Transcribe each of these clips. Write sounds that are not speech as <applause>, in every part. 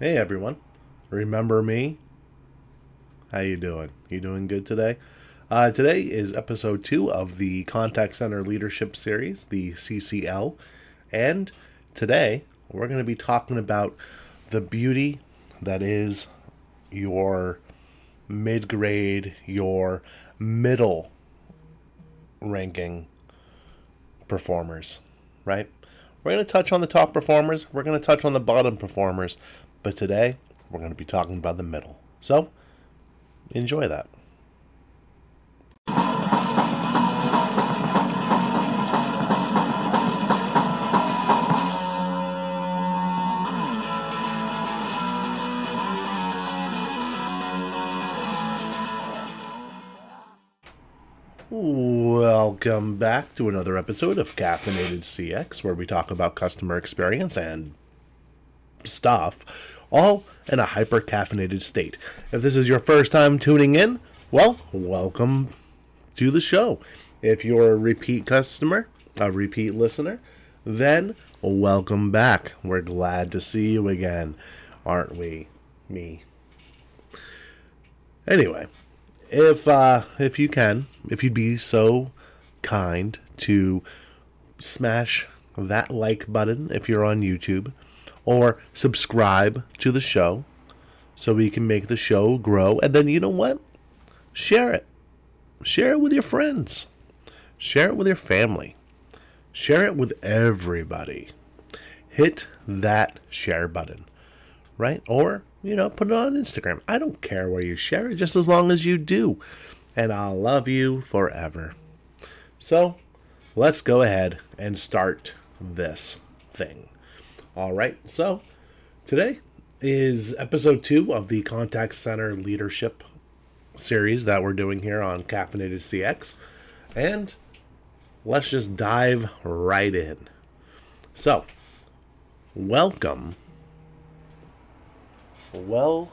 Hey everyone. Remember me? How you doing? You doing good today? Uh, today is episode two of the Contact Center Leadership Series, the CCL, and today we're going to be talking about the beauty that is your mid grade, your middle ranking performers, right? We're going to touch on the top performers, we're going to touch on the bottom performers, but today we're going to be talking about the middle. So, enjoy that. Welcome back to another episode of Caffeinated CX, where we talk about customer experience and stuff, all in a hyper caffeinated state. If this is your first time tuning in, well, welcome to the show. If you're a repeat customer, a repeat listener, then welcome back. We're glad to see you again, aren't we? Me. Anyway, if uh, if you can, if you'd be so kind to smash that like button if you're on YouTube, or subscribe to the show so we can make the show grow. And then you know what? Share it. Share it with your friends. Share it with your family. Share it with everybody. Hit that share button, right? Or you know, put it on Instagram. I don't care where you share it, just as long as you do. And I'll love you forever. So, let's go ahead and start this thing. All right, so today is episode two of the Contact Center Leadership series that we're doing here on Caffeinated CX. And let's just dive right in. So, welcome Welcome.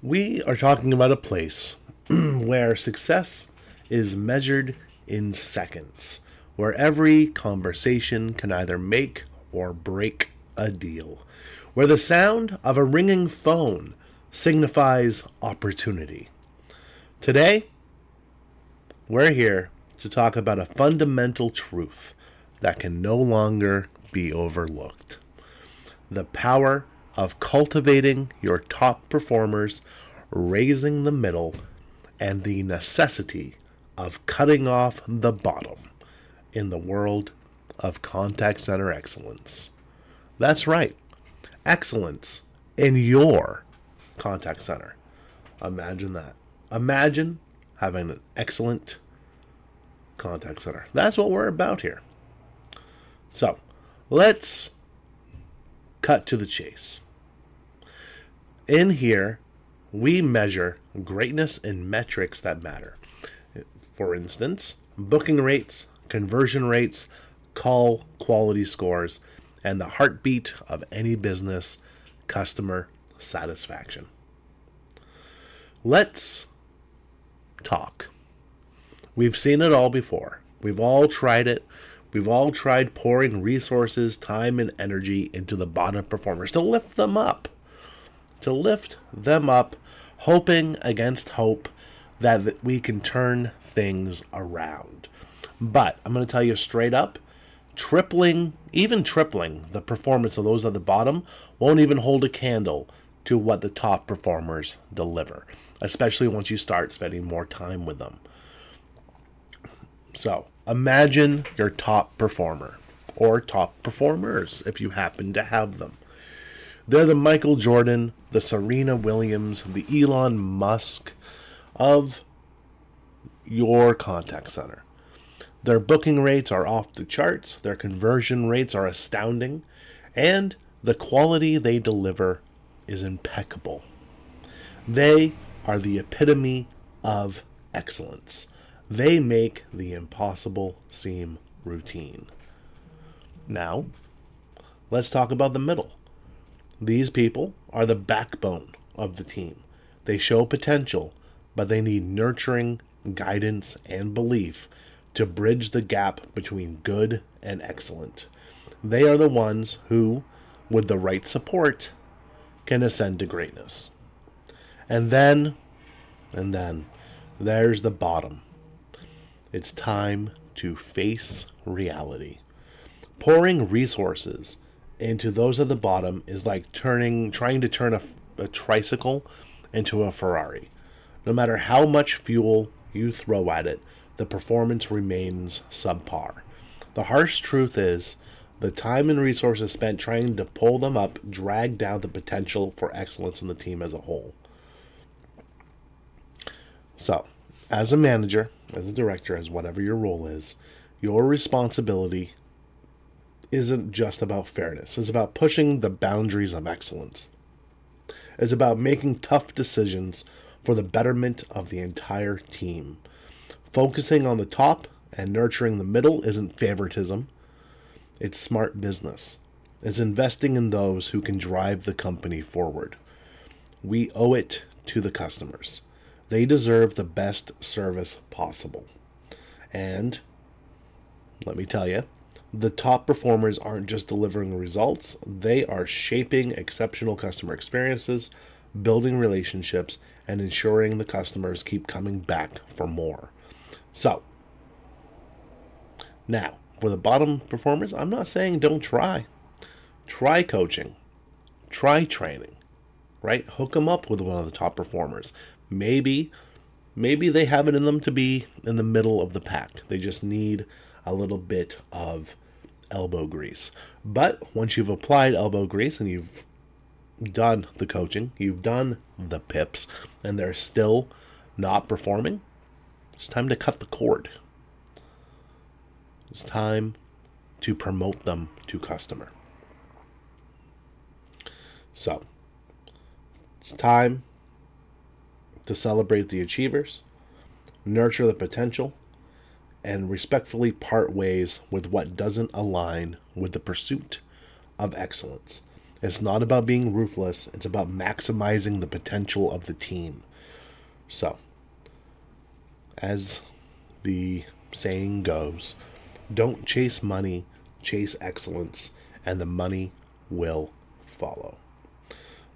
We are talking about a place <clears throat> where success is measured in seconds, where every conversation can either make or break a deal, where the sound of a ringing phone signifies opportunity. Today, we're here to talk about a fundamental truth that can no longer be overlooked. The power of cultivating your top performers, raising the middle, and the necessity of cutting off the bottom in the world of contact center excellence. That's right, excellence in your contact center. Imagine that. Imagine having an excellent contact center. That's what we're about here. So, Let's cut to the chase. In here, we measure greatness in metrics that matter. For instance, booking rates, conversion rates, call quality scores, and the heartbeat of any business, customer satisfaction. Let's talk. We've seen it all before. We've all tried it. We've all tried pouring resources, time, and energy into the bottom performers to lift them up. To lift them up, hoping against hope that we can turn things around. But I'm going to tell you straight up tripling, even tripling the performance of those at the bottom won't even hold a candle to what the top performers deliver, especially once you start spending more time with them. So, Imagine your top performer or top performers if you happen to have them. They're the Michael Jordan, the Serena Williams, the Elon Musk of your contact center. Their booking rates are off the charts, their conversion rates are astounding, and the quality they deliver is impeccable. They are the epitome of excellence. They make the impossible seem routine. Now, let's talk about the middle. These people are the backbone of the team. They show potential, but they need nurturing, guidance, and belief to bridge the gap between good and excellent. They are the ones who, with the right support, can ascend to greatness. And then, and then, there's the bottom. It's time to face reality. Pouring resources into those at the bottom is like turning, trying to turn a, a tricycle into a Ferrari. No matter how much fuel you throw at it, the performance remains subpar. The harsh truth is, the time and resources spent trying to pull them up drag down the potential for excellence in the team as a whole. So, as a manager, as a director, as whatever your role is, your responsibility isn't just about fairness. It's about pushing the boundaries of excellence. It's about making tough decisions for the betterment of the entire team. Focusing on the top and nurturing the middle isn't favoritism, it's smart business. It's investing in those who can drive the company forward. We owe it to the customers. They deserve the best service possible. And let me tell you, the top performers aren't just delivering results, they are shaping exceptional customer experiences, building relationships, and ensuring the customers keep coming back for more. So, now, for the bottom performers, I'm not saying don't try. Try coaching, try training, right? Hook them up with one of the top performers. Maybe, maybe they have it in them to be in the middle of the pack. They just need a little bit of elbow grease. But once you've applied elbow grease and you've done the coaching, you've done the pips, and they're still not performing, it's time to cut the cord. It's time to promote them to customer. So, it's time to celebrate the achievers, nurture the potential, and respectfully part ways with what doesn't align with the pursuit of excellence. It's not about being ruthless, it's about maximizing the potential of the team. So, as the saying goes, don't chase money, chase excellence, and the money will follow.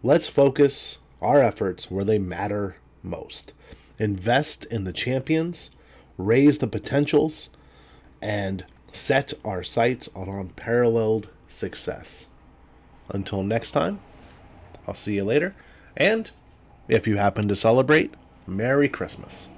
Let's focus our efforts where they matter most. Invest in the champions raise the potentials, and set our sights on unparalleled success. Until next time, I'll see you later, and if you happen to celebrate, Merry Christmas.